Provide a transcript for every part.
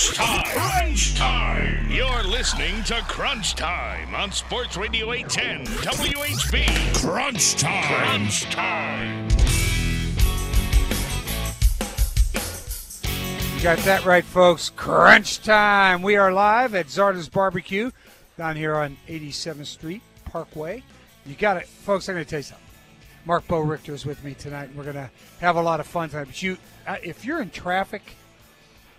Crunch time! Crunch time! You're listening to Crunch Time on Sports Radio 810 WHB. Crunch time! Crunch time! You got that right, folks. Crunch time. We are live at Zarda's Barbecue down here on 87th Street Parkway. You got it, folks. I'm going to tell you something. Marc Boerighter is with me tonight, and we're going to have a lot of fun tonight. But you, uh, if you're in traffic,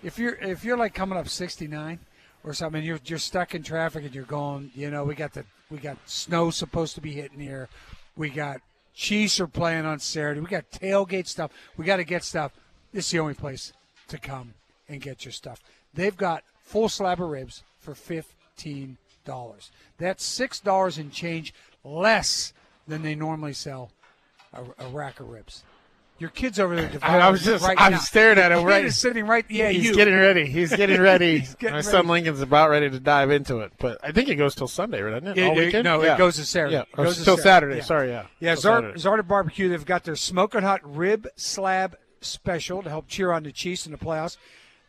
if you're if you're like coming up 69 or something, you're you're stuck in traffic and you're going, you know, we got the we got snow supposed to be hitting here, we got Chiefs are playing on Saturday, we got tailgate stuff, we got to get stuff. This is the only place to come and get your stuff. They've got full slab of ribs for fifteen dollars. That's six dollars and change less than they normally sell a, a rack of ribs. Your kid's over there. I, was just, right I'm now. staring at him right. is sitting right. Yeah, he's you. getting ready. He's getting ready. He's getting My son. Lincoln's about ready to dive into it, but I think it goes till Sunday, right? Doesn't it? It- All weekend? no, Yeah. it goes to Saturday. Yeah, It goes till Saturday. Saturday. Yeah. Sorry, yeah. Yeah, Till Zard, Zarda Barbecue, they've got their smoking hot rib slab special to help cheer on the Chiefs in the playoffs.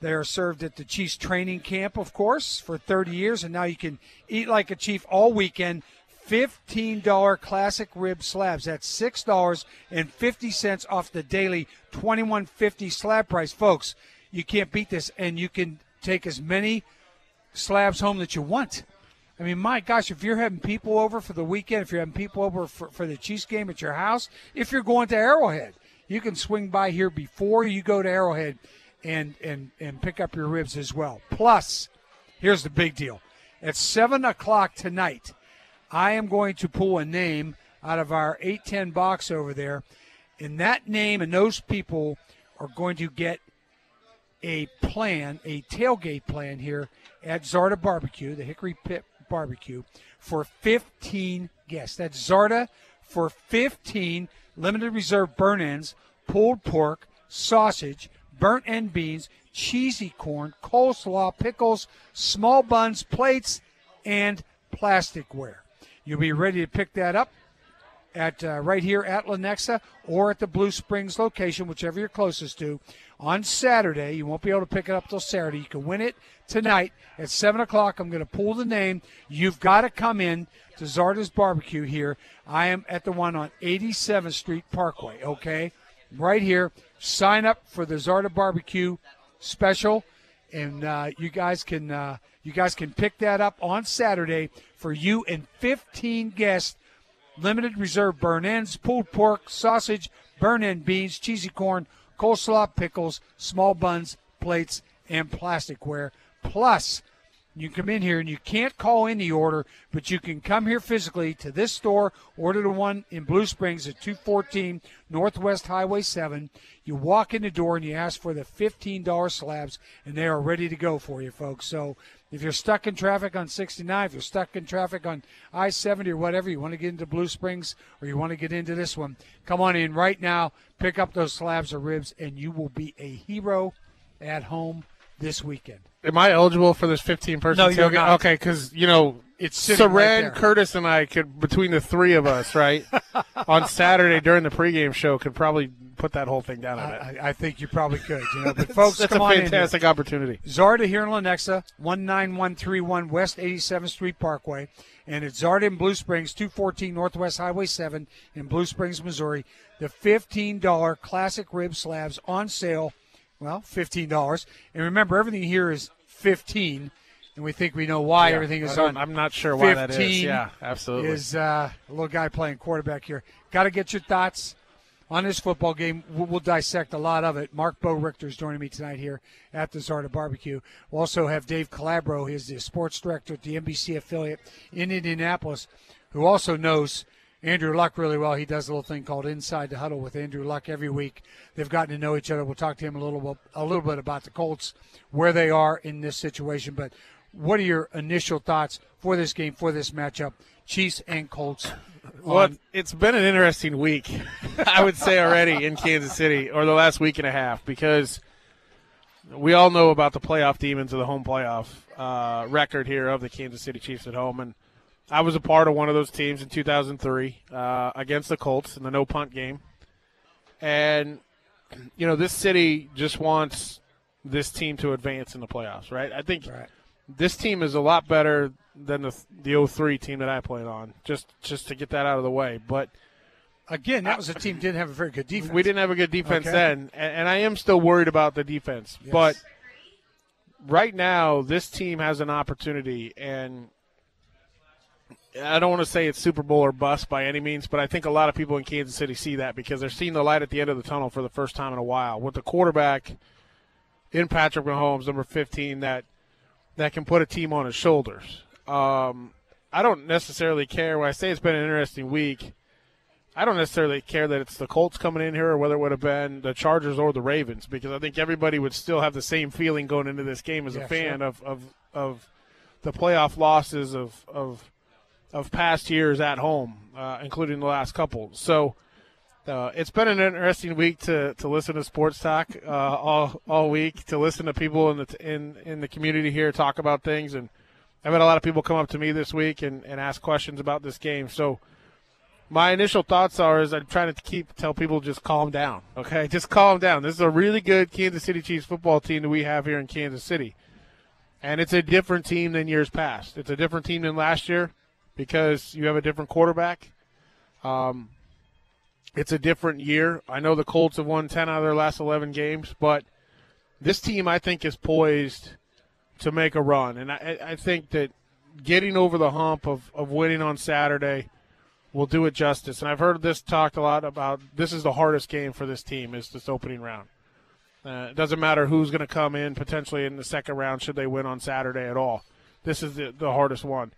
They are served at the Chiefs training camp, of course, for 30 years, and now you can eat like a Chief all weekend. $15 classic rib slabs. That's $6.50 off the daily $21.50 slab price. Folks, you can't beat this, and you can take as many slabs home that you want. I mean, my gosh, if you're having people over for the weekend, if you're having people over for, for the Chiefs game at your house, if you're going to Arrowhead, you can swing by here before you go to Arrowhead and, and, and pick up your ribs as well. Plus, here's the big deal. At 7 o'clock tonight, I am going to pull a name out of our 810 box over there, and that name and those people are going to get a plan, a tailgate plan here at Zarda Barbecue, the Hickory Pit Barbecue, for 15 guests. That's Zarda for 15 limited reserve burn ends, pulled pork, sausage, burnt end beans, cheesy corn, coleslaw, pickles, small buns, plates, and plasticware. You'll be ready to pick that up at uh, right here at Lenexa or at the Blue Springs location, whichever you're closest to, on Saturday. You won't be able to pick it up till Saturday. You can win it tonight at seven o'clock. I'm going to pull the name. You've got to come in to Zarda's Barbecue here. I am at the one on 87th Street Parkway. Okay, right here. Sign up for the Zarda Barbecue special, and uh, you guys can uh, you guys can pick that up on Saturday for you and 15 guests limited reserve burn ends, pulled pork, sausage, burn end beans, cheesy corn, coleslaw, pickles, small buns, plates, and plasticware. Plus, you come in here and you can't call in the order, but you can come here physically to this store, order the one in Blue Springs at 214 Northwest Highway 7. You walk in the door and you ask for the $15 slabs, and they are ready to go for you, folks. So if you're stuck in traffic on 69, if you're stuck in traffic on I 70 or whatever, you want to get into Blue Springs or you want to get into this one, come on in right now, pick up those slabs of ribs, and you will be a hero at home this weekend. Am I eligible for this 15 person No, you're tailgate? not. Okay, because, you know, It's sitting Saran, right there. Curtis, and I could, between the three of us, right, on Saturday during the pregame show, could probably put that whole thing down a bit. I, I think you probably could, you know. But folks, That's come a on in fantastic opportunity. Zarda here in Lenexa, 19131 West 87th Street Parkway. And it's Zarda in Blue Springs, 214 Northwest Highway 7 in Blue Springs, Missouri. The $15 classic rib slabs on sale. Well, $15. And remember, everything here is 15 and we think we know why Yeah, everything is on. I'm not sure why that is. Yeah, absolutely. Is uh, a little guy playing quarterback here. Got to get your thoughts on this football game. We'll, we'll dissect a lot of it. Marc Boerighter is joining me tonight here at the Zarda Barbecue. We'll also have Dave Calabro, he's the sports director at the NBC affiliate in Indianapolis, who also knows Andrew Luck really well. He does a little thing called Inside the Huddle with Andrew Luck every week. They've gotten to know each other. We'll talk to him a little bit, a little bit about the Colts, where they are in this situation. But what are your initial thoughts for this game, for this matchup, Chiefs and Colts? Well, on- it's been an interesting week, I would say already in Kansas City, or the last week and a half, because we all know about the playoff demons of the home playoff uh, record here of the Kansas City Chiefs at home, and I was a part of one of those teams in 2003 uh, against the Colts in the no punt game, and you know this city just wants this team to advance in the playoffs, right? I think Right. This team is a lot better than the the 03 team that I played on. Just just to get that out of the way, but Again, that was a team didn't have a very good defense. we didn't have a good defense Okay. then, and, and I am still worried about the defense. Yes. But right now, this team has an opportunity, and I don't want to say it's Super Bowl or bust by any means, but I think a lot of people in Kansas City see that because they're seeing the light at the end of the tunnel for the first time in a while with the quarterback in Patrick Mahomes, number 15, that that can put a team on his shoulders. Um, I don't necessarily care. When I say it's been an interesting week, I don't necessarily care that it's the Colts coming in here or whether it would have been the Chargers or the Ravens because I think everybody would still have the same feeling going into this game as Yeah, a fan sure. of, of of the playoff losses of of of past years at home, uh, including the last couple. So uh, it's been an interesting week to, to listen to sports talk uh, all all week, to listen to people in the in in the community here talk about things, and I've had a lot of people come up to me this week and, and ask questions about this game. So my initial thoughts are is I'm trying to keep tell people just calm down. Okay, just calm down. This is a really good Kansas City Chiefs football team that we have here in Kansas City, and it's a different team than years past. It's a different team than last year because you have a different quarterback. Um, it's a different year. I know the Colts have won 10 out of their last 11 games, but this team, I think, is poised to make a run. And I, I think that getting over the hump of, of winning on Saturday will do it justice. And I've heard this talked a lot about this is the hardest game for this team, is this opening round. Uh, it doesn't matter who's going to come in potentially in the second round should they win on Saturday at all. This is the, the hardest one.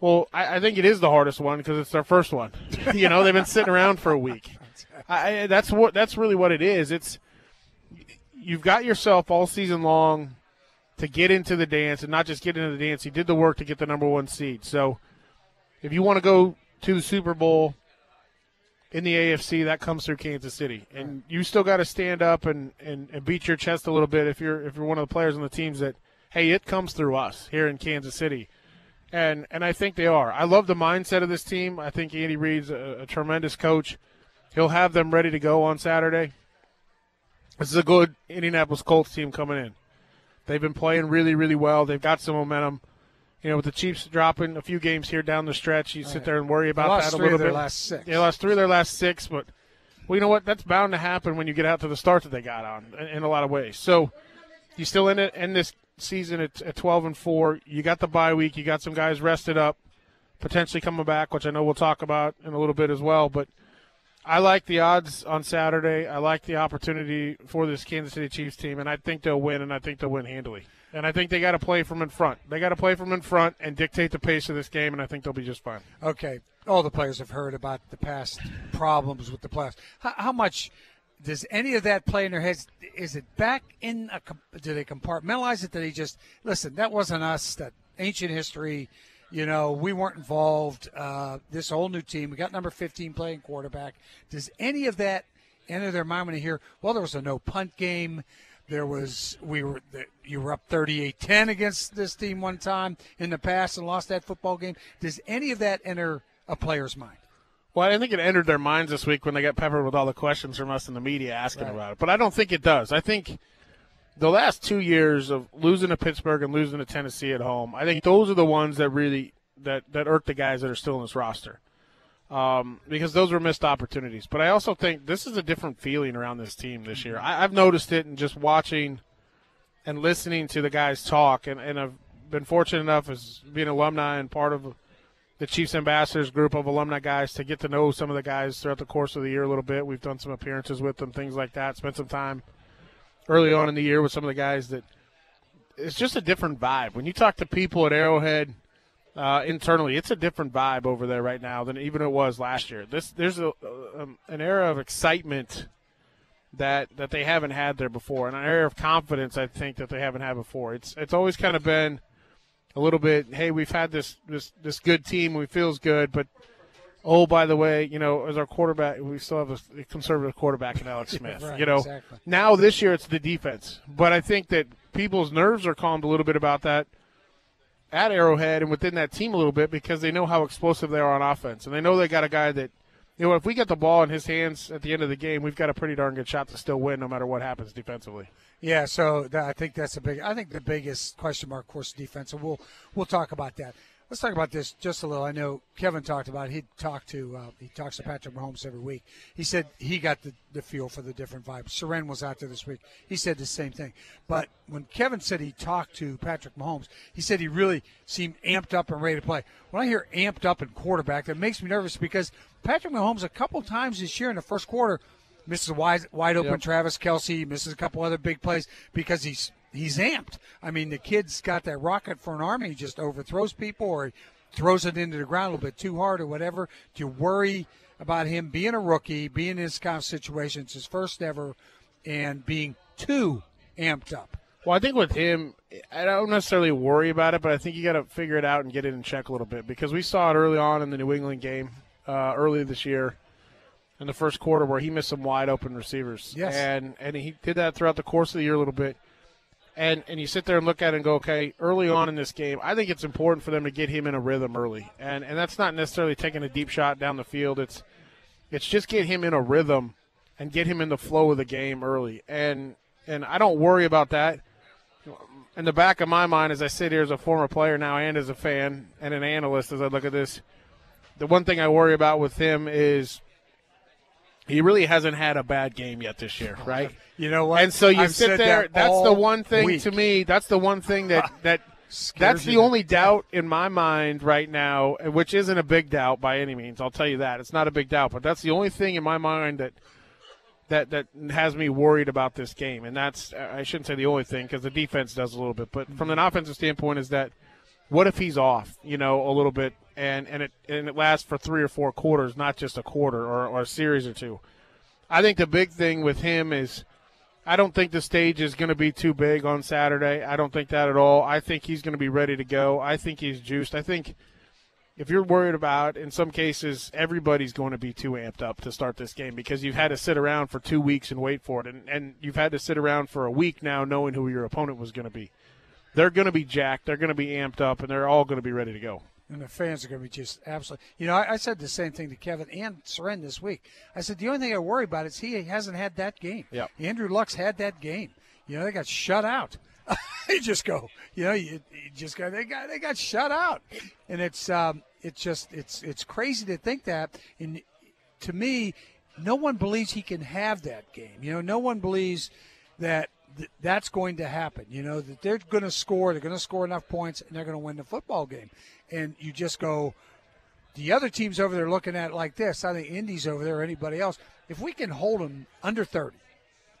Well, I, I think it is the hardest one because it's their first one. you know, they've been sitting around for a week. I, that's what that's really what it is. It's you've got yourself all season long to get into the dance and not just get into the dance. He did the work to get the number one seed. So if you want to go to the Super Bowl in the AFC, that comes through Kansas City, and you still got to stand up and, and, and beat your chest a little bit if you're if you're one of the players on the teams that hey, it comes through us here in Kansas City. And and I think they are. I love the mindset of this team. I think Andy Reid's a, a tremendous coach. He'll have them ready to go on Saturday. This is a good Indianapolis Colts team coming in. They've been playing really, really well. They've got some momentum. You know, with the Chiefs dropping a few games here down the stretch, you sit there and worry about that a three little of their bit. last six. They lost three of their last six, but well, you know what? That's bound to happen when you get out to the start that they got on in, in a lot of ways. So you still in it in this season at, at 12 and four. You got the bye week. You got some guys rested up, potentially coming back, which I know we'll talk about in a little bit as well. But I like the odds on Saturday. I like the opportunity for this Kansas City Chiefs team, and I think they'll win, and I think they'll win handily. And I think they got to play from in front. They got to play from in front and dictate the pace of this game, and I think they'll be just fine. Okay, all the players have heard about the past problems with the playoffs. How, how much does any of that play in their heads? Is it back in a? Do they compartmentalize it? Do they just listen? That wasn't us. That ancient history. You know, we weren't involved. Uh, this whole new team. We got number 15 playing quarterback. Does any of that enter their mind when they hear? Well, there was a no punt game. There was we were you were up 38-10 against this team one time in the past and lost that football game. Does any of that enter a player's mind? Well, I think it entered their minds this week when they got peppered with all the questions from us in the media asking Right. about it. But I don't think it does. I think the last two years of losing to Pittsburgh and losing to Tennessee at home, I think those are the ones that really that that irk the guys that are still in this roster. Um, because those were missed opportunities. But I also think this is a different feeling around this team this year. I, I've noticed it in just watching and listening to the guys talk, and, and I've been fortunate enough as being alumni and part of the Chiefs ambassadors group of alumni guys to get to know some of the guys throughout the course of the year a little bit. We've done some appearances with them, things like that. Spent some time early on in the year with some of the guys that it's just a different vibe. When you talk to people at Arrowhead uh, internally, it's a different vibe over there right now than even it was last year. This there's a, um, an era of excitement that that they haven't had there before, and an era of confidence I think that they haven't had before. It's it's always kind of been a little bit, hey, we've had this this this good team, we feels good, but oh, by the way, you know, as our quarterback, we still have a conservative quarterback in Alex Smith. right, you know, exactly. now this year it's the defense, but I think that people's nerves are calmed a little bit about that at Arrowhead and within that team a little bit because they know how explosive they are on offense, and they know they got a guy that. You know, if we get the ball in his hands at the end of the game, we've got a pretty darn good shot to still win, no matter what happens defensively. Yeah, so that, I think that's a big. I think the biggest question mark, of course, defense, and we'll we'll talk about that. Let's talk about this just a little. I know Kevin talked about. It. He talked to uh, he talks to Patrick Mahomes every week. He said he got the, the feel for the different vibes. Soren was out there this week. He said the same thing. But when Kevin said he talked to Patrick Mahomes, he said he really seemed amped up and ready to play. When I hear amped up and quarterback, that makes me nervous because Patrick Mahomes a couple times this year in the first quarter misses a wide, wide open yep. Travis Kelce, misses a couple other big plays because he's he's amped. I mean, the kid's got that rocket for an arm. He just overthrows people or he throws it into the ground a little bit too hard or whatever. Do you worry about him being a rookie, being in this kind of situation? It's his first ever, and being too amped up. Well, I think with him, I don't necessarily worry about it, but I think you got to figure it out and get it in check a little bit because we saw it early on in the New England game uh, early this year in the first quarter where he missed some wide open receivers. Yes. And and he did that throughout the course of the year a little bit. And and you sit there and look at it and go, okay, early on in this game, I think it's important for them to get him in a rhythm early. And and that's not necessarily taking a deep shot down the field. It's it's just get him in a rhythm and get him in the flow of the game early. And and I don't worry about that. In the back of my mind, as I sit here as a former player now and as a fan and an analyst, as I look at this, the one thing I worry about with him is he really hasn't had a bad game yet this year, right? You know what? And so you I've sit there. That that's the one thing week. to me. That's the one thing that that that's the only doubt in my mind right now, which isn't a big doubt by any means. I'll tell you that it's not a big doubt, but that's the only thing in my mind that that that has me worried about this game. And that's uh, I shouldn't say the only thing because the defense does a little bit, but from an mm-hmm. offensive standpoint, is that what if he's off, you know, a little bit, and and it and it lasts for three or four quarters, not just a quarter or, or a series or two. I think the big thing with him is I don't think the stage is going to be too big on Saturday. I don't think that at all. I think he's going to be ready to go. I think he's juiced. I think if you're worried about, in some cases, everybody's going to be too amped up to start this game because you've had to sit around for two weeks and wait for it, and, and you've had to sit around for a week now knowing who your opponent was going to be they're going to be jacked. They're going to be amped up, and they're all going to be ready to go. And the fans are going to be just absolutely. You know, I, I said the same thing to Kevin and Soren this week. I said the only thing I worry about is he hasn't had that game. Yeah. Andrew Luck's had that game. You know, they got shut out. you just go. You know, you, you, just got they got they got shut out, and it's um, it's just it's it's crazy to think that. And to me, no one believes he can have that game. You know, no one believes that th- that's going to happen. You know that they're going to score, they're going to score enough points, and they're going to win the football game. And you just go. The other teams over there looking at it like this. I think Indy's over there or anybody else. If we can hold them under 30,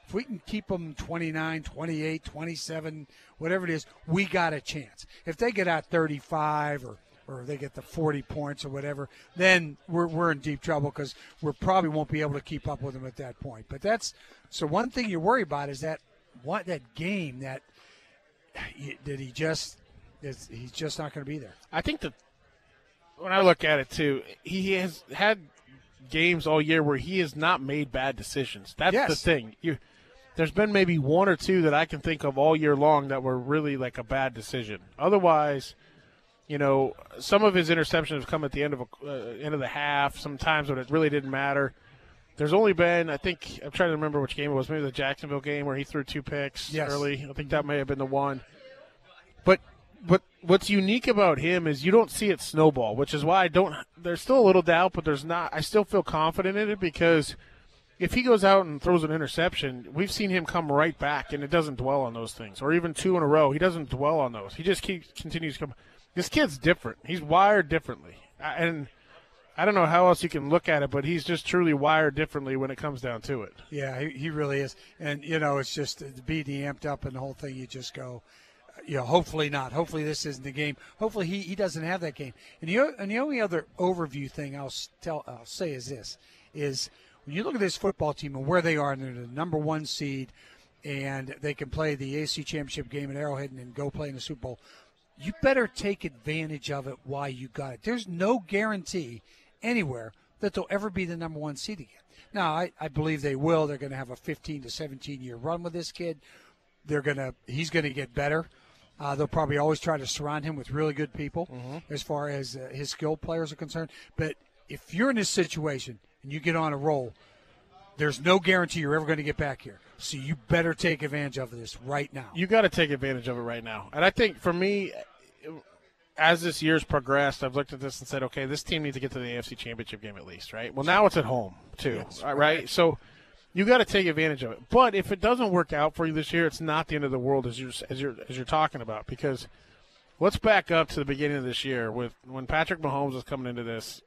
if we can keep them 29, 28, 27, whatever it is, we got a chance. If they get out 35 or or they get the 40 points or whatever, then we're, we're in deep trouble because we probably won't be able to keep up with them at that point. But that's so one thing you worry about is that what that game that that he just he's just not going to be there. I think that when I look at it too, he has had games all year where he has not made bad decisions. That's yes. the thing. You there's been maybe one or two that I can think of all year long that were really like a bad decision. Otherwise, you know, some of his interceptions have come at the end of a uh, end of the half. Sometimes when it really didn't matter. There's only been, I think, I'm trying to remember which game it was. Maybe the Jacksonville game where he threw two picks yes. early. I think that may have been the one. But but what's unique about him is you don't see it snowball, which is why I don't. There's still a little doubt, but there's not. I still feel confident in it because if he goes out and throws an interception, we've seen him come right back, and it doesn't dwell on those things, or even two in a row. He doesn't dwell on those. He just keeps continues to come. This kid's different. He's wired differently, and I don't know how else you can look at it, but he's just truly wired differently when it comes down to it. Yeah, he, he really is. And, you know, it's just uh, the being amped up and the whole thing, you just go, you know, hopefully not. Hopefully this isn't the game. Hopefully he, he doesn't have that game. And the, and the only other overview thing I'll, tell, I'll say is this, is when you look at this football team and where they are, and they're the number one seed, and they can play the AFC Championship game at Arrowhead and then go play in the Super Bowl, you better take advantage of it while you got it. There's no guarantee – anywhere that they'll ever be the number one seed again. Now, I, I believe they will. They're going to have a 15 to 17 year run with this kid. They're going to he's going to get better. Uh, they'll probably always try to surround him with really good people mm-hmm. as far as uh, his skilled players are concerned. But if you're in this situation and you get on a roll, there's no guarantee you're ever going to get back here. So you better take advantage of this right now. You got to take advantage of it right now. And I think for me, as this year's progressed, I've looked at this and said, okay, this team needs to get to the AFC Championship game at least, right? Well, now it's at home too, yes, uh, right? right? So you got to take advantage of it. But if it doesn't work out for you this year, it's not the end of the world as you're as you're as you're talking about because let's back up to the beginning of this year with when Patrick Mahomes was coming into this.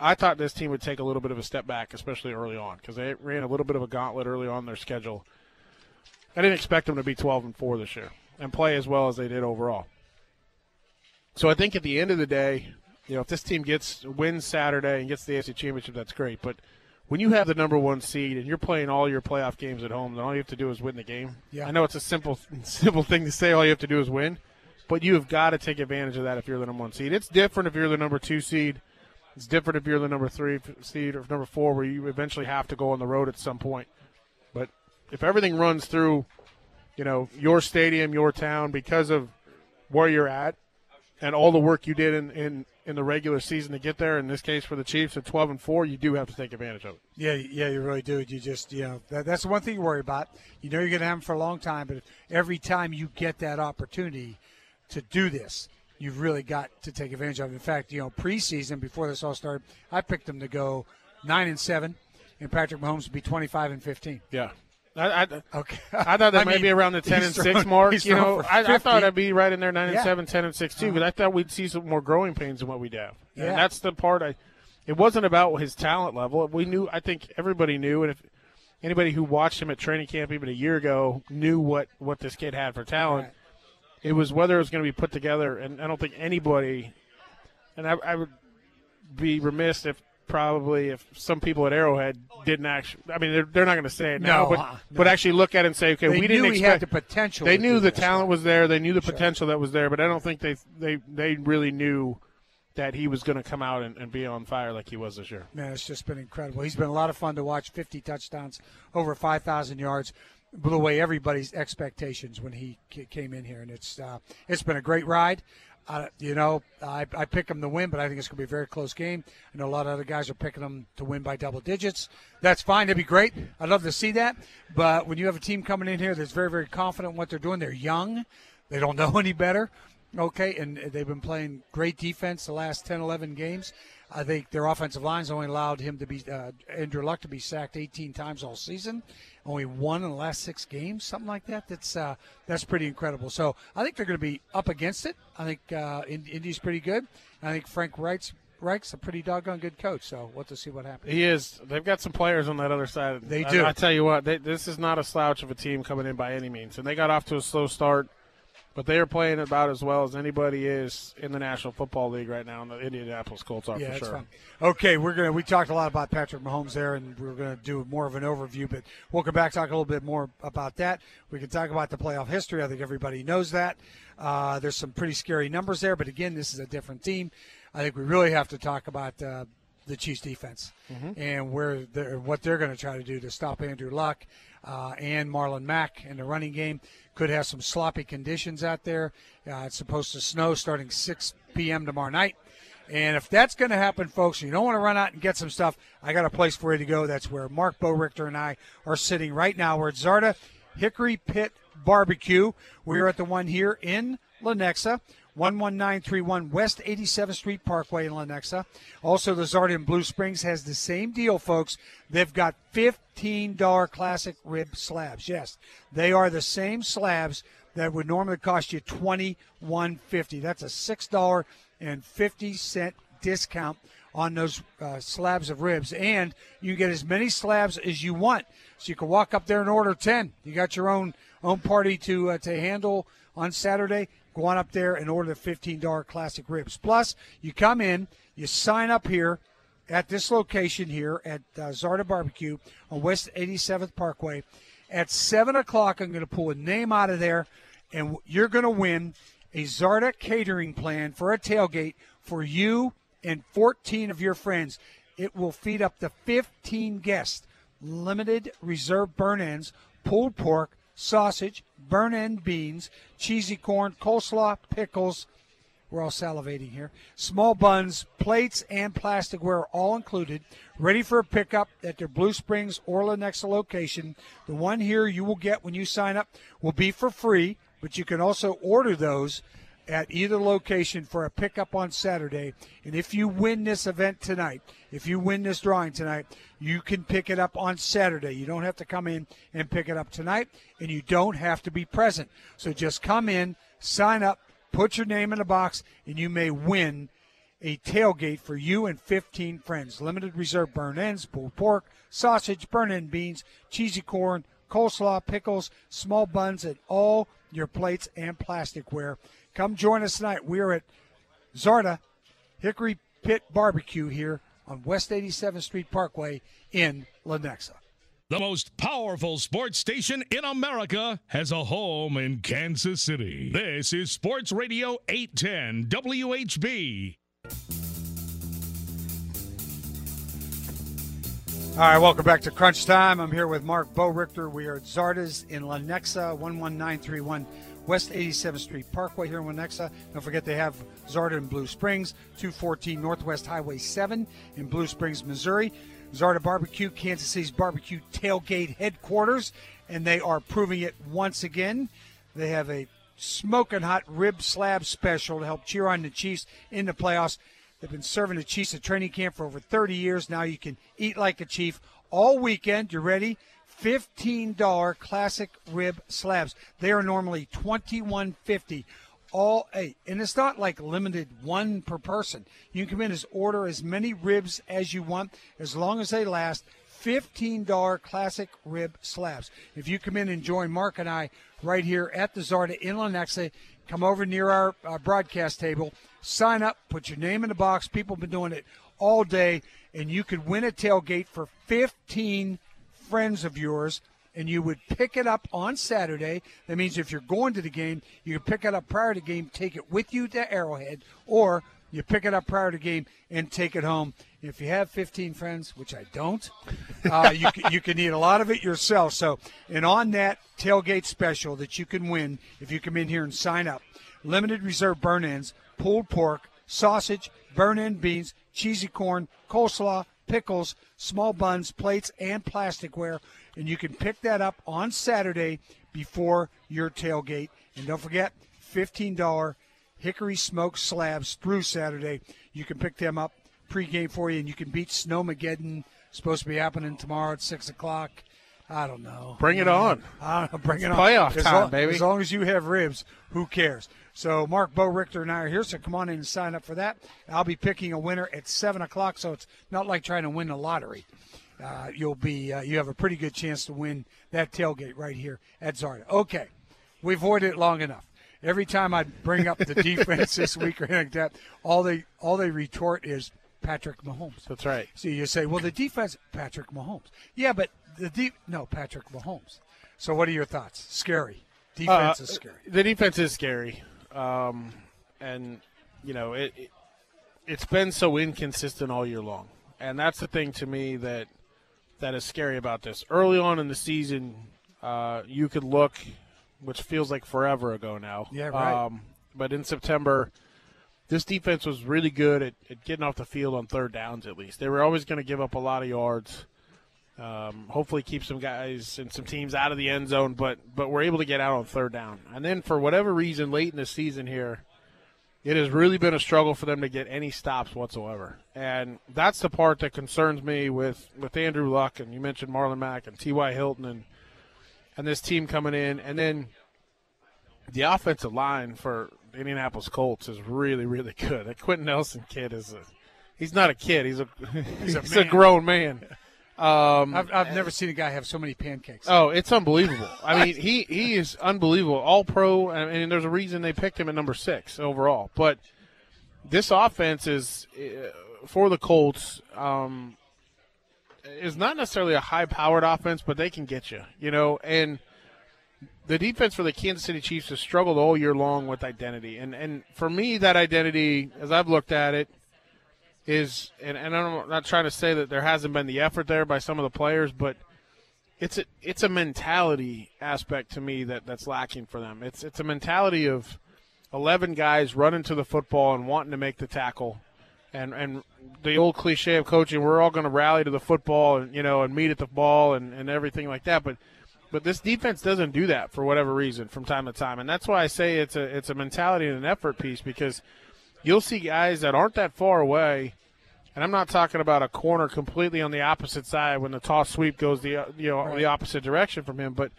I thought this team would take a little bit of a step back, especially early on, because they ran a little bit of a gauntlet early on their schedule. I didn't expect them to be 12 and 4 this year and play as well as they did overall. So I think at the end of the day, you know, if this team gets wins Saturday and gets the AFC Championship, that's great. But when you have the number one seed and you're playing all your playoff games at home, then all you have to do is win the game. Yeah. I know it's a simple simple thing to say. All you have to do is win, but you have got to take advantage of that if you're the number one seed. It's different if you're the number two seed. It's different if you're the number three seed or number four, where you eventually have to go on the road at some point. But if everything runs through, you know, your stadium, your town, because of where you're at, and all the work you did in, in, in the regular season to get there. In this case, for the Chiefs at 12 and four, you do have to take advantage of it. Yeah, yeah, you really do. You just, you know, that, that's the one thing you worry about. You know, you're going to have them for a long time, but every time you get that opportunity to do this, you've really got to take advantage of. it. In fact, you know, preseason before this all started, I picked them to go nine and seven, and Patrick Mahomes to be 25 and 15. Yeah. I, I, okay. I thought that I might mean, be around the ten and throwing, six mark. You know, I, I, thought I'd be right in there, nine yeah. and seven, 10 and six too. Uh-huh. But I thought we'd see some more growing pains than what we'd have. Yeah. And that's the part I. It wasn't about his talent level. We knew. I think everybody knew, and if anybody who watched him at training camp even a year ago knew what what this kid had for talent. Right. It was whether it was going to be put together, and I don't think anybody. And I, I would be remiss if probably if some people at Arrowhead didn't actually. I mean, they're, they're not going to say it now, no, but uh, no. but actually look at it and say, okay, they we didn't expect the potential. They knew the talent was there. They knew the sure. potential that was there, but I don't think they they they really knew that he was going to come out and, and, be on fire like he was this year. Man, it's just been incredible. He's been a lot of fun to watch. 50 touchdowns, over 5,000 yards. Blew away everybody's expectations when he came in here, and it's uh, it's been a great ride. Uh, you know, I, I pick them to win, but I think it's going to be a very close game. I know a lot of other guys are picking them to win by double digits. That's fine. That'd be great. I'd love to see that. But when you have a team coming in here that's very, very confident in what they're doing, they're young, they don't know any better. Okay, and they've been playing great defense the last 10, 11 games. I think their offensive line's only allowed him to be uh, Andrew Luck to be sacked 18 times all season only one in the last six games, something like that. That's uh, that's pretty incredible. So I think they're going to be up against it. I think uh, Indy's pretty good. I think Frank Reich's Reich's a pretty doggone good coach. So we'll have to see what happens. He is. They've got some players on that other side. They do. I, I tell you what, they, this is not a slouch of a team coming in by any means, and they got off to a slow start but they are playing about as well as anybody is in the National Football League right now, and the Indianapolis Colts are yeah, for sure. Fun. Okay, we're gonna we talked a lot about Patrick Mahomes there, and we're gonna do more of an overview. But we'll come back talk a little bit more about that. We can talk about the playoff history. I think everybody knows that. Uh, there's some pretty scary numbers there, but again, this is a different team. I think we really have to talk about uh, the Chiefs defense mm-hmm. and where they're, what they're going to try to do to stop Andrew Luck uh, and Marlon Mack in the running game. Could have some sloppy conditions out there. Uh, it's supposed to snow starting 6 p.m. tomorrow night. And if that's going to happen, folks, you don't want to run out and get some stuff, I got a place for you to go. That's where Mark Richter and I are sitting right now. We're at Zarda Hickory Pit Barbecue. We're at the one here in Lenexa. 11931 West 87th Street Parkway in Lenexa. Also, the Zarda Blue Springs has the same deal, folks. They've got $15 classic rib slabs. Yes, they are the same slabs that would normally cost you $21.50. That's a $6.50 discount on those uh, slabs of ribs. And you get as many slabs as you want. So you can walk up there and order 10. You got your own own party to uh, to handle on Saturday Go on up there and order the $15 classic ribs. Plus, you come in, you sign up here at this location here at uh, Zarda Barbecue on West 87th Parkway. At 7 o'clock, I'm going to pull a name out of there, and you're going to win a Zarda catering plan for a tailgate for you and 14 of your friends. It will feed up to 15 guests. Limited reserve burn ends, pulled pork, sausage, burn end beans, cheesy corn, coleslaw, pickles, We're all salivating here. Small buns, plates, and plasticware all included. Ready for a pickup at their Blue Springs or Lenexa location. The one here you will get when you sign up will be for free, but you can also order those at either location for a pickup on Saturday. And if you win this event tonight, if you win this drawing tonight, you can pick it up on Saturday. You don't have to come in and pick it up tonight, and you don't have to be present. So just come in, sign up, put your name in the box, and you may win a tailgate for you and 15 friends. Limited reserve burn ends, pulled pork, sausage, burn end beans, cheesy corn, coleslaw, pickles, small buns, and all your plates and plasticware. Come join us tonight. We're at Zarda Hickory Pit Barbecue here on West 87th Street Parkway in Lenexa. The most powerful sports station in America has a home in Kansas City. This is Sports Radio 810 WHB. All right, welcome back to Crunch Time. I'm here with Marc Boerighter. We are at Zarda's in Lenexa, 11931 West 87th Street Parkway here in Lenexa. Don't forget they have Zarda in Blue Springs, 214 Northwest Highway 7 in Blue Springs, Missouri. Zarda Barbecue, Kansas City's barbecue tailgate headquarters, and they are proving it once again. They have a smoking hot rib slab special to help cheer on the Chiefs in the playoffs. They've been serving the Chiefs at training camp for over 30 years. Now you can eat like a Chief all weekend. You ready? $15 classic rib slabs. They are normally $21.50 all eight. And it's not like limited one per person. You can come in as order as many ribs as you want as long as they last. $15 classic rib slabs. If you come in and join Mark and I right here at the Zarda in Lenexa, come over near our uh, broadcast table, sign up, put your name in the box. People have been doing it all day, and you could win a tailgate for 15 friends of yours and you would pick it up on Saturday. That means if you're going to the game, you can pick it up prior to the game, take it with you to Arrowhead, or you pick it up prior to the game and take it home. If you have 15 friends, which I don't, uh, you, can, you can eat a lot of it yourself. So, and on that tailgate special that you can win if you come in here and sign up, limited reserve burn ends, pulled pork, sausage, burn end beans, cheesy corn, coleslaw, pickles, small buns, plates, and plasticware. And you can pick that up on Saturday before your tailgate. And don't forget, $15 hickory smoked slabs through Saturday. You can pick them up pregame for you, and you can beat Snowmageddon. Supposed to be happening tomorrow at 6 o'clock. I don't know. Bring it on. I don't know. Bring it on. Playoff as time, long, baby. As long as you have ribs, who cares? So Marc Boerighter and I are here. So come on in and sign up for that. I'll be picking a winner at seven o'clock. So it's not like trying to win the lottery. Uh, you'll be uh, you have a pretty good chance to win that tailgate right here at Zarda. Okay, we've avoided it long enough. Every time I bring up the defense this week or anything like that, all they all they retort is Patrick Mahomes. That's right. So you say, well, the defense, Patrick Mahomes. Yeah, but the deep, no, Patrick Mahomes. So what are your thoughts? Scary. Defense Uh, is scary. The defense is scary, um, and you know it, it. It's been so inconsistent all year long, and that's the thing to me that that is scary about this. Early on in the season, uh, you could look, which feels like forever ago now. Yeah, right. Um, but in September, this defense was really good at, at getting off the field on third downs. At least they were always going to give up a lot of yards. Um, hopefully, keep some guys and some teams out of the end zone, but but we're able to get out on third down. And then for whatever reason, late in the season here, it has really been a struggle for them to get any stops whatsoever. And that's the part that concerns me with with Andrew Luck and you mentioned Marlon Mack and T.Y. Hilton and and this team coming in, and then the offensive line for the Indianapolis Colts is really really good. That Quenton Nelson kid is a he's not a kid. He's a he's, a a, grown man. Um, I've, I've never seen a guy have so many pancakes. Oh, it's unbelievable. I mean, he, he is unbelievable. All pro. I mean, there's a reason they picked him at number six overall. But this offense is uh, for the Colts. Um, is not necessarily a high-powered offense, but they can get you. You know, and the defense for the Kansas City Chiefs has struggled all year long with identity. And and for me, that identity, as I've looked at it, is and, and I'm not trying to say that there hasn't been the effort there by some of the players, but it's a it's a mentality aspect to me that that's lacking for them. It's it's a mentality of 11 guys running to the football and wanting to make the tackle. And, and the old cliche of coaching, we're all going to rally to the football and you know and meet at the ball and, and everything like that. But but this defense doesn't do that for whatever reason from time to time, and that's why I say it's a it's a mentality and an effort piece because you'll see guys that aren't that far away, and I'm not talking about a corner completely on the opposite side when the toss sweep goes the uh, you know the opposite direction from him, but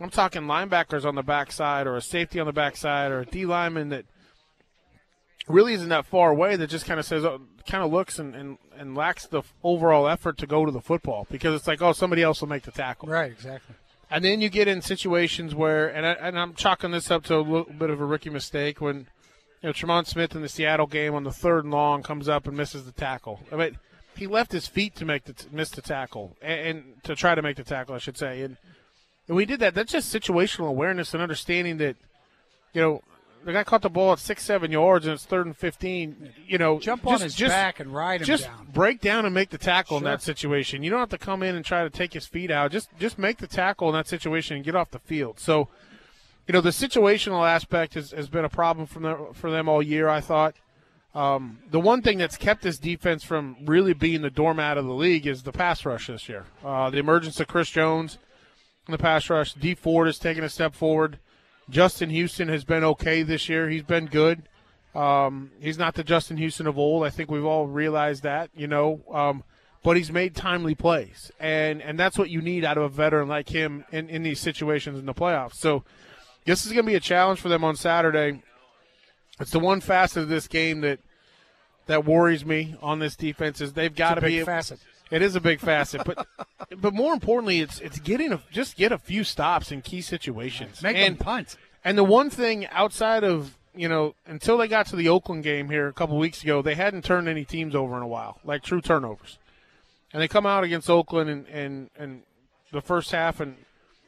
I'm talking linebackers on the backside or a safety on the backside or a D lineman that really isn't that far away that just kind of says, oh, kind of looks and, and, and lacks the overall effort to go to the football because it's like, oh, somebody else will make the tackle. Right, exactly. And then you get in situations where, and, I, and I'm chalking this up to a little bit of a rookie mistake when, you know, Tremon Smith in the Seattle game on the third and long comes up and misses the tackle. I mean, he left his feet to make the miss the tackle and, and to try to make the tackle, I should say. And, and we did that. That's just situational awareness and understanding that, you know, the guy caught the ball at six, seven yards, and it's third and fifteen. You know, Jump just, on his just, back and ride him just down. break down and make the tackle in that situation. You don't have to come in and try to take his feet out. Just just make the tackle in that situation and get off the field. So, you know, the situational aspect has, has been a problem from for them all year. I thought. Um, the one thing that's kept this defense from really being the doormat of the league is the pass rush this year. Uh, the emergence of Chris Jones in the pass rush. Dee Ford has taken a step forward. Justin Houston has been okay this year. He's been good. Um, he's not the Justin Houston of old. I think we've all realized that, you know. Um, but he's made timely plays, and and that's what you need out of a veteran like him in, in these situations in the playoffs. So this is going to be a challenge for them on Saturday. It's the one facet of this game that that worries me on this defense is they've got to It's a be facet. it is a big facet, but but more importantly, it's it's getting a, just get a few stops in key situations. Make and, them punt. and the one thing outside of you know until they got to the Oakland game here a couple weeks ago, they hadn't turned any teams over in a while, like true turnovers. And they come out against Oakland and and and the first half, and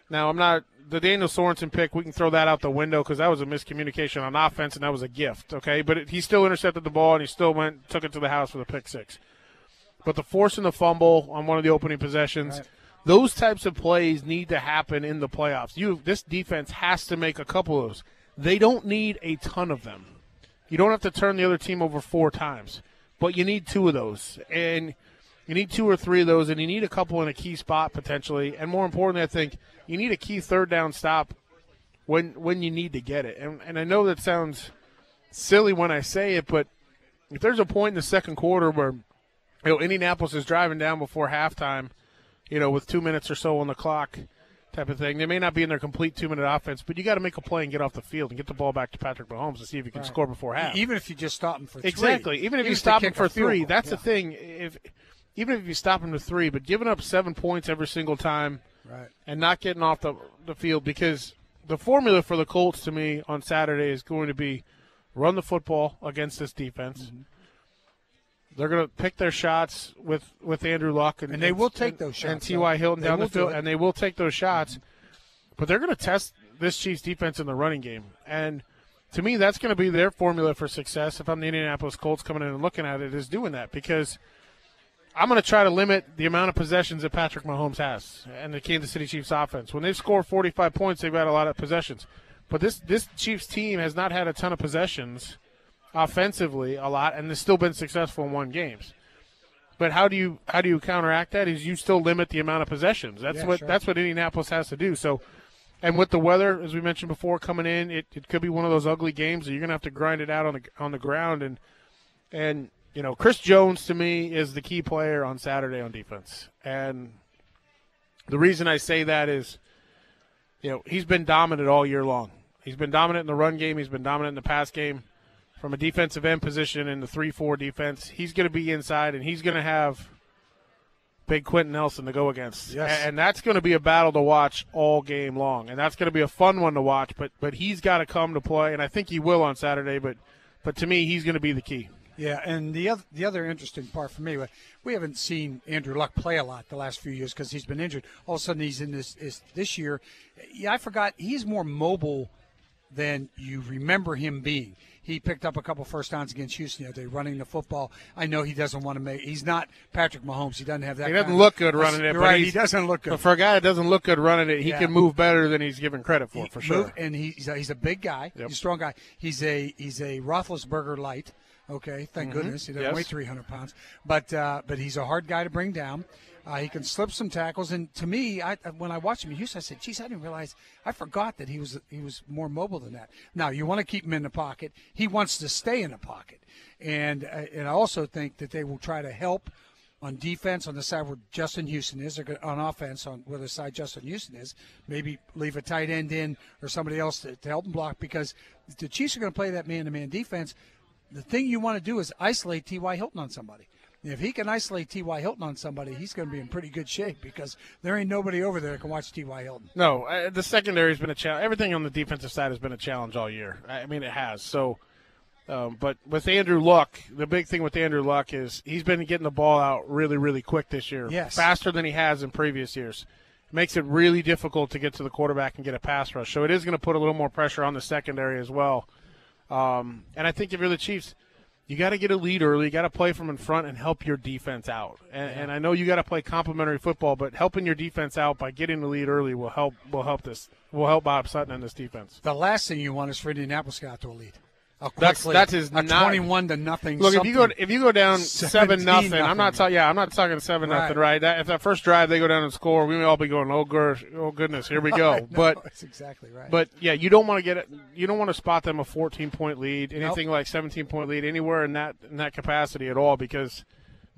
now I'm not the Daniel Sorensen pick. We can throw that out the window because that was a miscommunication on offense, and that was a gift. Okay, but it, he still intercepted the ball and he still went took it to the house for the pick six. But the force and the fumble on one of the opening possessions, Right. those types of plays need to happen in the playoffs. You this defense has to make a couple of those. They don't need a ton of them. You don't have to turn the other team over four times, but you need two of those, and you need two or three of those, and you need a couple in a key spot potentially. And more importantly, I think you need a key third down stop when when you need to get it. And and I know that sounds silly when I say it, but if there's a point in the second quarter where you know Indianapolis is driving down before halftime, you know, with two minutes or so on the clock, type of thing. They may not be in their complete two minute offense, but you got to make a play and get off the field and get the ball back to Patrick Mahomes to see if you can Right. score before half. Even if you just stop them for three. Exactly. Even if you to stop him for three, goal. that's Yeah. the thing. If even if you stop him to three, but giving up seven points every single time Right. and not getting off the the field because the formula for the Colts to me on Saturday is going to be run the football against this defense. Mm-hmm. They're going to pick their shots with, with Andrew Luck and, And they will take those shots and T.Y. Hilton down the do field. Mm-hmm. and they will take those shots. But they're going to test this Chiefs defense in the running game, and to me, that's going to be their formula for success. If I'm the Indianapolis Colts coming in and looking at it, is doing that because I'm going to try to limit the amount of possessions that Patrick Mahomes has and the Kansas City Chiefs offense. When they score 45 points, they've got a lot of possessions. But this this Chiefs team has not had a ton of possessions offensively, a lot, and has still been successful in one games. But how do you how do you counteract that? Is you still limit the amount of possessions. That's Yeah, what sure. that's what Indianapolis has to do. So, and with the weather, as we mentioned before, coming in, it, it could be one of those ugly games that you're going to have to grind it out on the on the ground. And and you know, Chris Jones to me is the key player on Saturday on defense. And the reason I say that is, you know, he's been dominant all year long. He's been dominant in the run game. He's been dominant in the pass game. From a defensive end position in the three-four defense, he's going to be inside, and he's going to have big Quenton Nelson to go against. Yes. And that's going to be a battle to watch all game long, and that's going to be a fun one to watch. But but he's got to come to play, and I think he will on Saturday. But but to me, he's going to be the key. Yeah, and the other the other interesting part for me, we haven't seen Andrew Luck play a lot the last few years because he's been injured. All of a sudden, he's in this is this year. Yeah, I forgot he's more mobile than you remember him being. he picked up a couple first downs against Houston the other day, running the football. I know he doesn't want to make. He's not Patrick Mahomes. He doesn't have that. He doesn't look of, good running it. Right. He doesn't look good. But for a guy that doesn't look good running it, he Yeah. can move better than he's given credit for, for sure. Move- and he's a, he's a big guy. Yep. He's a strong guy. He's a he's a Roethlisberger light. Okay, thank goodness he doesn't Mm-hmm. Yes. weigh 300 pounds, but uh, but he's a hard guy to bring down. Uh, he can slip some tackles, and to me, I, when I watched him in Houston, I said, "Geez, I didn't realize. I forgot that he was he was more mobile than that." Now you want to keep him in the pocket. He wants to stay in the pocket, and uh, and I also think that they will try to help on defense on the side where Justin Houston is, or on offense on where the side Justin Houston is. Maybe leave a tight end in or somebody else to, to help him block because the Chiefs are going to play that man-to-man defense. The thing you want to do is isolate T.Y. Hilton on somebody. If he can isolate T.Y. Hilton on somebody, he's going to be in pretty good shape because there ain't nobody over there that can watch T.Y. Hilton. No, uh, the secondary has been a challenge. Everything on the defensive side has been a challenge all year. I mean, it has. So, um, but with Andrew Luck, the big thing with Andrew Luck is he's been getting the ball out really, really quick this year. Yes. faster than he has in previous years. Makes it really difficult to get to the quarterback and get a pass rush. So it is going to put a little more pressure on the secondary as well. Um, and I think if you're the Chiefs, you got to get a lead early. You got to play from in front and help your defense out. And, and I know you got to play complementary football, but helping your defense out by getting the lead early will help. Will help this. Will help Bob Sutton and this defense. The last thing you want is for Indianapolis to get out to a lead. A That's- quick lead. that is a not- twenty-one to nothing. Look, if you go something. if you go down seven 17 nothing, I'm not talking. Yeah, I'm not talking seven Right. nothing. Right? That, if that first drive they go down and score, we may all be going, oh gosh, oh goodness, here we go. No, but that's exactly right. But yeah, you don't want to get it. You don't want to spot them a 14 point lead, anything like 17 point lead, anywhere in that in that capacity at all, because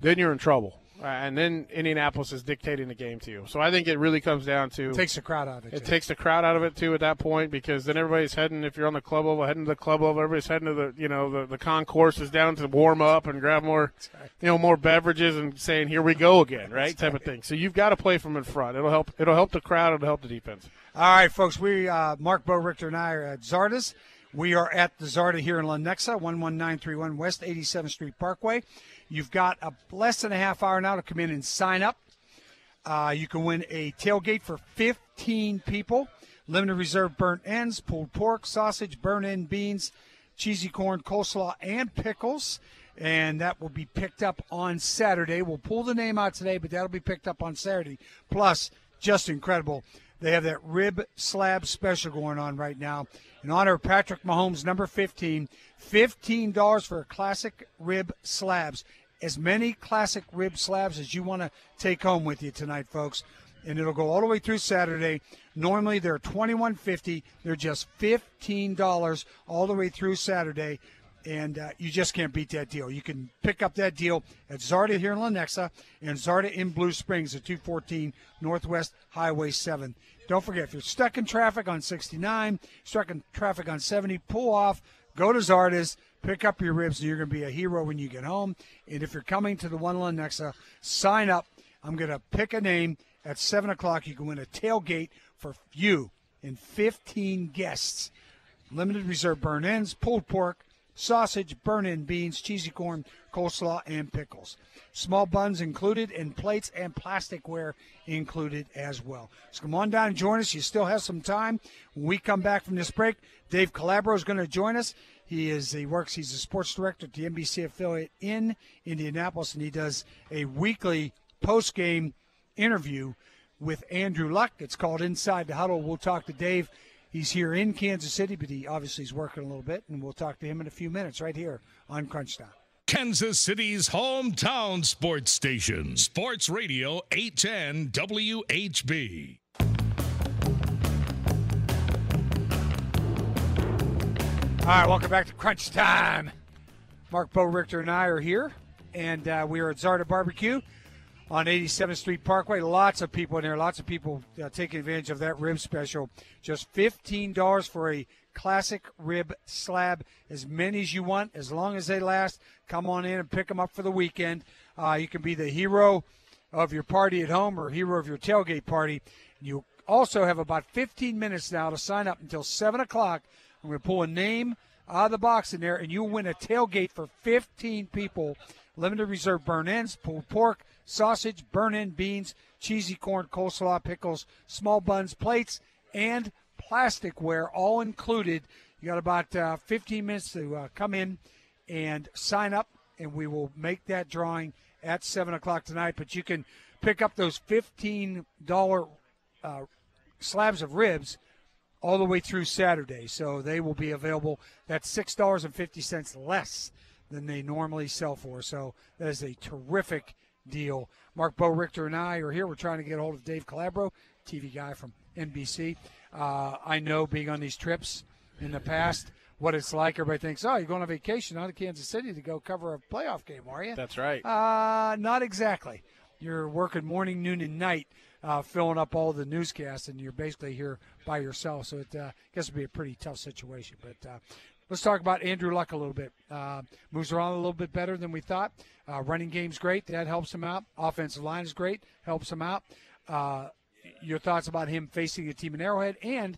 then you're in trouble. Uh, and then Indianapolis is dictating the game to you. So I think it really comes down to it takes the crowd out of it. it too. takes the crowd out of it too at that point because then everybody's heading. If you're on the club level, heading to the club level, everybody's heading to the you know the, the concourse is down to warm up and grab more you know more beverages and saying here we go again, right? Type of thing. So you've got to play from in front. It'll help. It'll help the crowd. It'll help the defense. All right, folks. We uh, Marc Boerighter and I are at Zarda's. We are at the Zarda here in Lenexa, 11931 West 87th Street Parkway. You've got a less than a half hour now to come in and sign up. Uh, you can win a tailgate for 15 people. Limited reserve burnt ends, pulled pork, sausage, burnt end beans, cheesy corn, coleslaw, and pickles. And that will be picked up on Saturday. We'll pull the name out today, but that'll be picked up on Saturday. Plus, just incredible. They have that rib slab special going on right now in honor of Patrick Mahomes, number 15. $15 for a classic rib slabs. As many classic rib slabs as you want to take home with you tonight, folks. And it'll go all the way through Saturday. Normally they're $21.50. They're just $15 all the way through Saturday. And uh, you just can't beat that deal. You can pick up that deal at Zarda here in Lenexa and Zarda in Blue Springs at 214 Northwest Highway 7. Don't forget, if you're stuck in traffic on 69, stuck in traffic on 70, pull off, go to Zarda's, pick up your ribs, and you're going to be a hero when you get home. And if you're coming to the one in Lenexa, sign up. I'm going to pick a name at 7 o'clock. You can win a tailgate for you and 15 guests. Limited reserve burn ends, pulled pork, sausage, burn in beans, cheesy corn, coleslaw, and pickles. Small buns included, and plates and plasticware included as well. So come on down and join us. You still have some time. When we come back from this break, Dave Calabro is going to join us. He is he works. He's a sports director at the NBC affiliate in Indianapolis, and he does a weekly post game interview with Andrew Luck. It's called Inside the Huddle. We'll talk to Dave. He's here in Kansas City, but he obviously is working a little bit, and we'll talk to him in a few minutes right here on Crunch Time. Kansas City's hometown sports station, Sports Radio 810 WHB. All right, welcome back to Crunch Time. Marc Boerighter and I are here, and uh, we are at Zarda Barbecue on 87th Street Parkway. Lots of people in there, lots of people uh, taking advantage of that rib special. Just $15 for a classic rib slab, as many as you want, as long as they last. Come on in and pick them up for the weekend. Uh, you can be the hero of your party at home or hero of your tailgate party. You also have about 15 minutes now to sign up until 7 o'clock. I'm going to pull a name out of the box in there, and you'll win a tailgate for 15 people. Limited reserve burn ends, pulled pork, sausage, burn in beans, cheesy corn, coleslaw, pickles, small buns, plates, and plasticware, all included. You got about uh, 15 minutes to uh, come in and sign up, and we will make that drawing at 7 o'clock tonight. But you can pick up those $15 uh, slabs of ribs all the way through Saturday. So they will be available. That's $6.50 less than they normally sell for. So that is a terrific deal. Marc Boerighter and I are here. We're trying to get a hold of Dave Calabro, TV guy from NBC. Uh, I know being on these trips in the past what it's like. Everybody thinks, oh, you're going on vacation out of Kansas City to go cover a playoff game, are you? That's right. Uh, not exactly. You're working morning, noon, and night, uh, filling up all the newscasts, and you're basically here by yourself. So it uh, gets to be a pretty tough situation. But uh, let's talk about Andrew Luck a little bit. Uh, moves around a little bit better than we thought. Uh, running game's great. That helps him out. Offensive line is great. Helps him out. Uh, your thoughts about him facing a team in Arrowhead and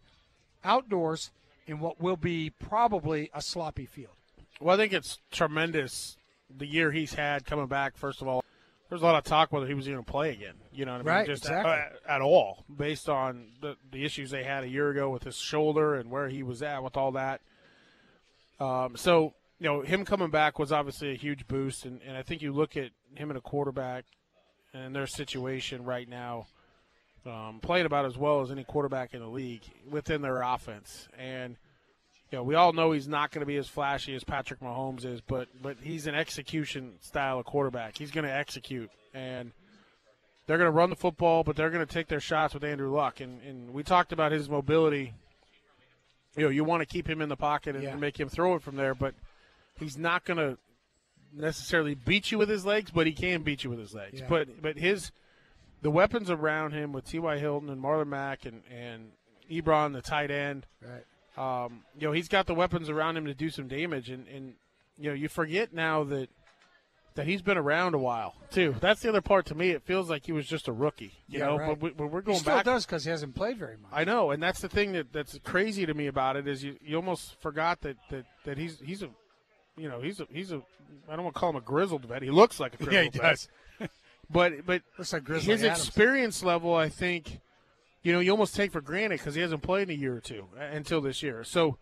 outdoors in what will be probably a sloppy field. Well, I think it's tremendous the year he's had coming back. First of all, there's a lot of talk whether he was going to play again. You know what I mean? Right, Just exactly. at, at all, based on the, the issues they had a year ago with his shoulder and where he was at with all that. Um, so, you know, him coming back was obviously a huge boost. And, and I think you look at him and a quarterback and their situation right now, um, playing about as well as any quarterback in the league within their offense. And – you know, we all know he's not going to be as flashy as Patrick Mahomes is, but but he's an execution style of quarterback. He's going to execute, and they're going to run the football, but they're going to take their shots with Andrew Luck. And, and we talked about his mobility. You know, you want to keep him in the pocket and Yeah. make him throw it from there, but he's not going to necessarily beat you with his legs, but he can beat you with his legs. Yeah. But but his the weapons around him with T.Y. Hilton and Marlon Mack and and Ebron, the tight end Right. Um, you know, he's got the weapons around him to do some damage, and, and you know, you forget now that that he's been around a while too. That's the other part to me. It feels like he was just a rookie, you Yeah, know. right. But we, when we're He still back, does because he hasn't played very much. I know, and that's the thing that that's crazy to me about it is you, you almost forgot that, that that he's he's a you know he's a he's a I don't want to call him a grizzled vet. He looks like a grizzled Yeah, he vet. does. But but Looks like Grizzly his Adams. experience level, I think, you know, you almost take for granted because he hasn't played in a year or two uh, until this year. So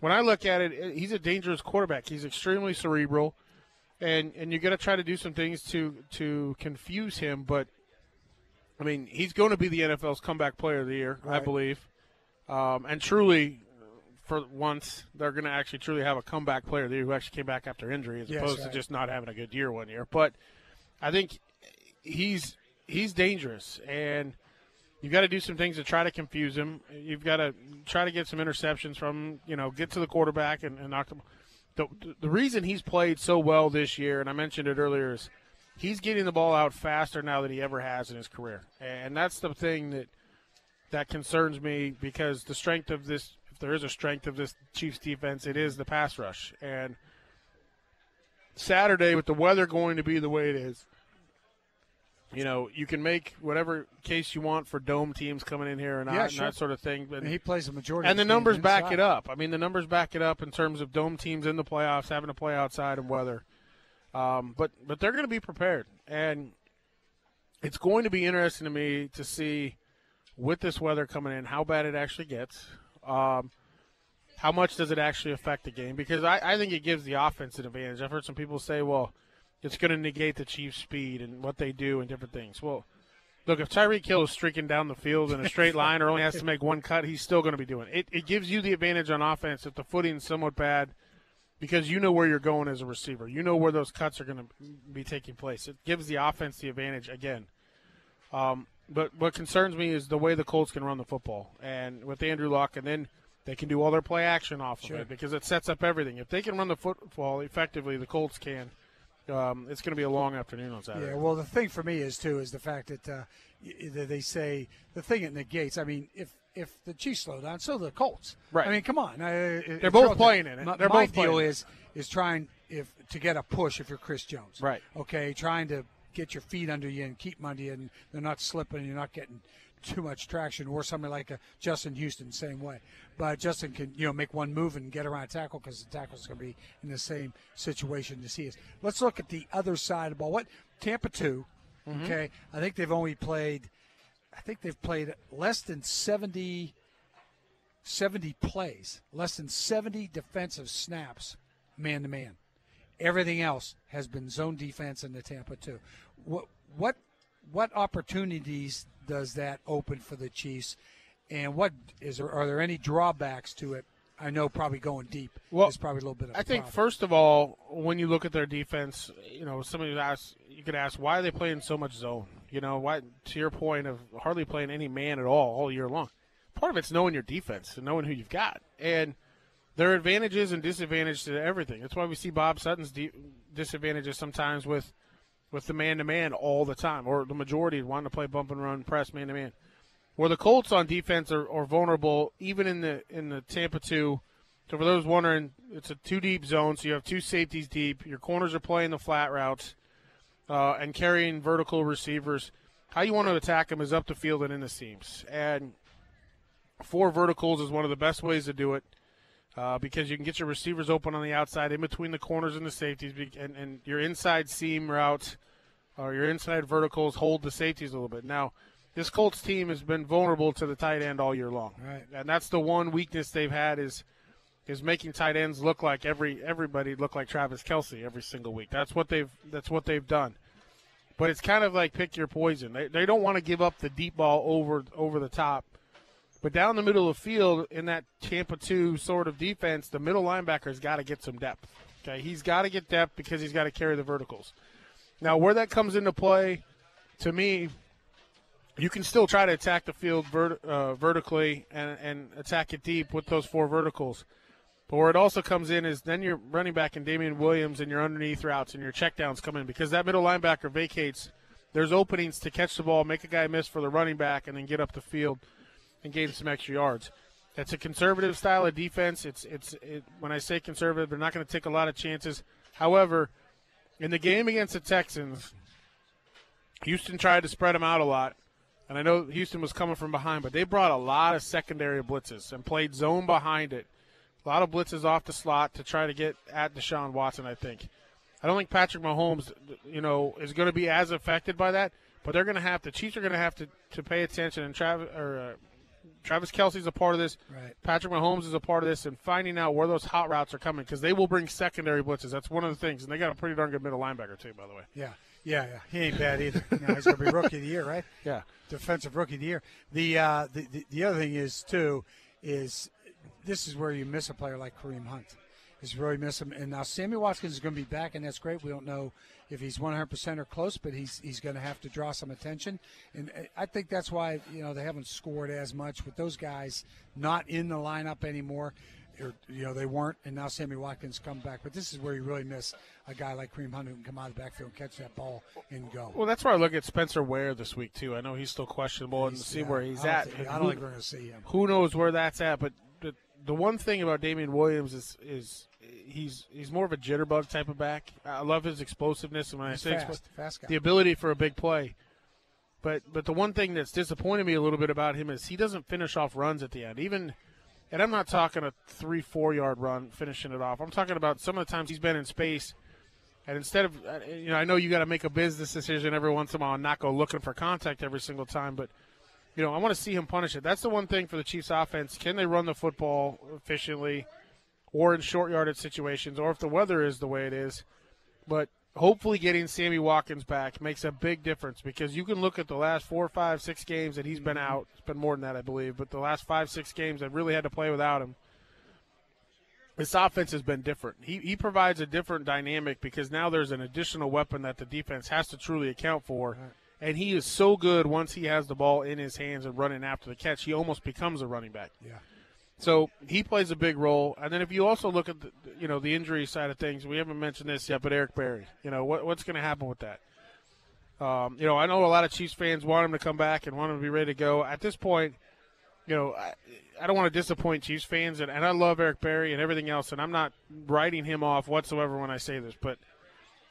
when I look at it, uh, he's a dangerous quarterback. He's extremely cerebral, and and you got to try to do some things to to confuse him. But I mean, he's going to be the NFL's comeback player of the year, I believe, um, and truly. For once, they're going to actually truly have a comeback player of the year who actually came back after injury, as Yes, opposed right. to just not having a good year one year. But I think he's he's dangerous, and you got to do some things to try to confuse him. You've got to try to get some interceptions from you know, get to the quarterback and, and knock him. The, the reason he's played so well this year, and I mentioned it earlier, is he's getting the ball out faster now than he ever has in his career, and that's the thing that that concerns me because the strength of this, if there is a strength of this Chiefs defense, it is the pass rush. And Saturday, with the weather going to be the way it is, you know, you can make whatever case you want for dome teams coming in here or not, Yeah, and sure. that sort of thing. But And he plays the majority. and the numbers back inside. it up. I mean, the numbers back it up in terms of dome teams in the playoffs having to play outside and weather. Um, but but they're going to be prepared, and it's going to be interesting to me to see with this weather coming in how bad it actually gets. Um, how much does it actually affect the game? Because I, I think it gives the offense an advantage. I've heard some people say, well, it's going to negate the Chiefs' speed and what they do and different things. Well, look, if Tyreek Hill is streaking down the field in a straight line or only has to make one cut, he's still going to be doing it. it. It gives you the advantage on offense if the footing's somewhat bad because you know where you're going as a receiver. You know where those cuts are going to be taking place. It gives the offense the advantage again. Um, but what concerns me is the way the Colts can run the football, and with Andrew Luck, and then they can do all their play action off Sure. of it because it sets up everything. If they can run the football effectively, the Colts can. Um, it's going to be a long afternoon on Saturday. Yeah, well, the thing for me is too is the fact that uh, they say the thing it negates. I mean, if if the Chiefs slow down, so the Colts. Right. I mean, come on. Uh, They're both playing in it. My, They're my both deal playing in it. is is trying if to get a push if you're Chris Jones. Right. Okay, trying to get your feet under you and keep them under you, and they're not slipping. You're not getting too much traction, or somebody like a Justin Houston, same way. But Justin can, you know, make one move and get around a tackle because the tackle's going to be in the same situation as he is. Let's look at the other side of the ball. What Tampa 2 Mm-hmm. Okay, I think they've only played. I think they've played less than seventy 70 plays, less than 70 defensive snaps, man to man. Everything else has been zone defense in the Tampa 2. What what what opportunities does that open for the Chiefs? And what is there? Are there any drawbacks to it? I know probably going deep well, is probably a little bit. of I think problem. first of all, when you look at their defense, you know, somebody asks, you could ask why are they playing so much zone? You know, why? To your point of hardly playing any man at all all year long. Part of it's knowing your defense and knowing who you've got, and there are advantages and disadvantages to everything. That's why we see Bob Sutton's de- disadvantages sometimes with with the man to man all the time, or the majority wanting to play bump and run, press man to man. Where the Colts on defense are, are, vulnerable, even in the in the Tampa two. So for those wondering, it's a two deep zone, so you have two safeties deep. Your corners are playing the flat routes uh, and carrying vertical receivers. How you want to attack them is up the field and in the seams, and four verticals is one of the best ways to do it uh, because you can get your receivers open on the outside, in between the corners and the safeties, and, and your inside seam routes or your inside verticals hold the safeties a little bit. Now, this Colts team has been vulnerable to the tight end all year long, right. and that's the one weakness they've had is is making tight ends look like every everybody look like Travis Kelce every single week. That's what they've that's what they've done. But it's kind of like pick your poison. They, they don't want to give up the deep ball over over the top but down the middle of the field in that Tampa 2 sort of defense, the middle linebacker's got to get some depth. Okay, he's got to get depth because he's got to carry the verticals. Now, where that comes into play, to me, you can still try to attack the field vert- uh, vertically and, and attack it deep with those four verticals. But where it also comes in is then you're running back and Damien Williams and your underneath routes and your checkdowns come in because that middle linebacker vacates. There's openings to catch the ball, make a guy miss for the running back, and then get up the field and gain some extra yards. That's a conservative style of defense. It's it's it, when I say conservative, they're not going to take a lot of chances. However, in the game against the Texans, Houston tried to spread them out a lot, and I know Houston was coming from behind, but they brought a lot of secondary blitzes and played zone behind it. A lot of blitzes off the slot to try to get at Deshaun Watson. I think. I don't think Patrick Mahomes, you know, is going to be as affected by that, but they're going to have to. Chiefs are going to have to to pay attention and Travis or. Uh, Travis Kelce's a part of this. Right. Patrick Mahomes is a part of this, and finding out where those hot routes are coming because they will bring secondary blitzes. That's one of the things, and they got a pretty darn good middle linebacker too, by the way. Yeah, yeah, yeah. He ain't bad either. you know, he's to be rookie of the year, right? Yeah, defensive rookie of the year. The, uh, the, the the other thing is too is this is where you miss a player like Kareem Hunt. Is really miss him, and now Sammy Watkins is going to be back, and that's great. We don't know if he's 100% or close, but he's he's going to have to draw some attention. And uh, I think that's why you know they haven't scored as much with those guys not in the lineup anymore. Or, you know they weren't, and now Sammy Watkins come back. But this is where you really miss a guy like Kareem Hunt who can come out of the backfield, and catch that ball, and go. Well, that's where I look at Spencer Ware this week too. I know he's still questionable, he's, and see yeah, where he's I at. Think, I don't think we're going to see him. Who knows where that's at? But the, the one thing about Damien Williams is is he's he's more of a jitterbug type of back. I love his explosiveness, and when he's I say fast, fast the ability for a big play. But but the one thing that's disappointed me a little bit about him is he doesn't finish off runs at the end. Even and I'm not talking a three four yard run finishing it off. I'm talking about some of the times he's been in space. And instead of, uh, you know, I know you got to make a business decision every once in a while and not go looking for contact every single time, but, you know, I want to see him punish it. That's the one thing for the Chiefs offense. Can they run the football efficiently? Or in short yarded situations, or if the weather is the way it is. But hopefully, getting Sammy Watkins back makes a big difference because you can look at the last four, five, six games that he's been mm-hmm. out. It's been more than that, I believe, but the last five, six games that really had to play without him. This offense has been different. He, he provides a different dynamic because now there's an additional weapon that the defense has to truly account for. And he is so good once he has the ball in his hands and running after the catch. He almost becomes a running back. Yeah. So he plays a big role. And then if you also look at the, you know the injury side of things, we haven't mentioned this yet, but Eric Berry, you know what, what's going to happen with that? Um, you know, I know a lot of Chiefs fans want him to come back and want him to be ready to go. At this point, you know, I, I don't want to disappoint Chiefs fans, and, and I love Eric Berry and everything else, and I'm not writing him off whatsoever when I say this, but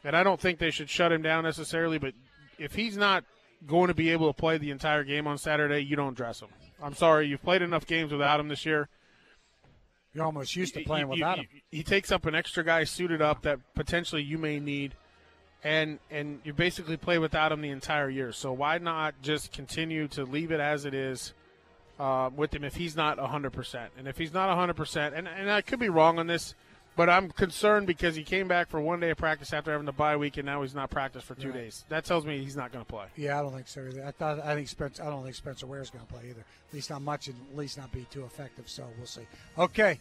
and I don't think they should shut him down necessarily. But if he's not going to be able to play the entire game on Saturday, you don't dress him. I'm sorry, you've played enough games without him this year. You're almost used to playing without you, him. He takes up an extra guy suited up that potentially you may need, and and you basically play without him the entire year. So why not just continue to leave it as it is, uh, with him if he's not 100%. And if he's not 100%, and, and I could be wrong on this, but I'm concerned because he came back for one day of practice after having the bye week, and now he's not practiced for two Right. days. That tells me he's not going to play. Yeah, I don't think so either. I thought I think Spencer. I don't think Spencer Ware's going to play either. At least not much, and at least not be too effective. So we'll see. Okay,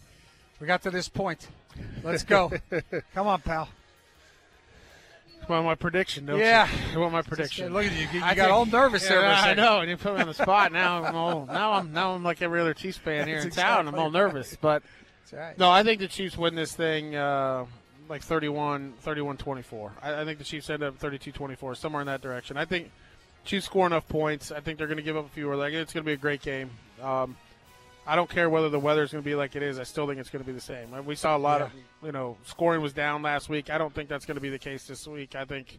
we got to this point. Let's go. Come on, pal. Well, my prediction, don't Yeah. you? You want my uh, prediction? Look at you. You I got think- all nervous yeah, there. I know, and you put me on the spot. Now I'm all, now I'm now I'm like every other Chiefs fan here That's in town. I'm all nervous, but That's right. no, I think the Chiefs win this thing uh, like 31, 31-24. I, I think the Chiefs end up 32-24, somewhere in that direction. I think Chiefs score enough points. I think they're going to give up a few. Like it's going to be a great game. Um, I don't care whether the weather is going to be like it is. I still think it's going to be the same. We saw a lot of, you know, scoring was down last week. I don't think that's going to be the case this week. I think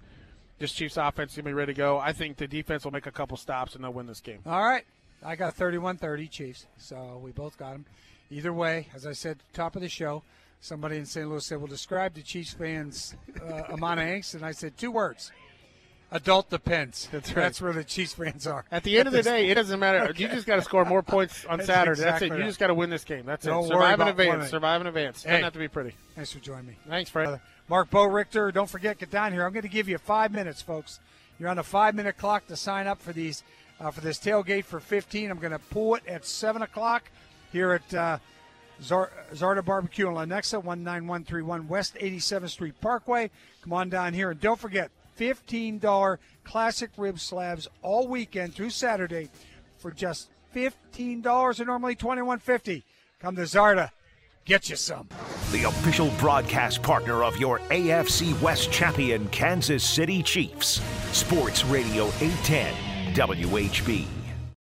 this Chiefs offense is going to be ready to go. I think the defense will make a couple stops and they'll win this game. All right. I got 31-30 Chiefs, so we both got them. Either way, as I said at the top of the show, somebody in St. Louis said, well, describe the Chiefs fans' uh, amount of angst, and I said two words. Adult depends. That's right. That's where the Chiefs fans are. At the end of the day, it doesn't matter. You just got to score more points on That's Saturday. That's exactly it. You right. just got to win this game. That's Don't it. Survive in advance. Survive in advance. Hey. Doesn't have to be pretty. Thanks for joining me. Thanks, Frank. Marc Boerighter, don't forget, get down here. I'm going to give you five minutes, folks. You're on a five minute clock to sign up for these uh, for this tailgate for 15. I'm going to pull it at seven o'clock here at uh, Zar- Zarda Barbecue in Lenexa, 19131 West 87th Street Parkway. Come on down here, and don't forget, $15 classic rib slabs all weekend through Saturday for just $15. They're normally $21.50. Come to Zarda, get you some. The official broadcast partner of your AFC West champion Kansas City Chiefs. Sports Radio 810 WHB.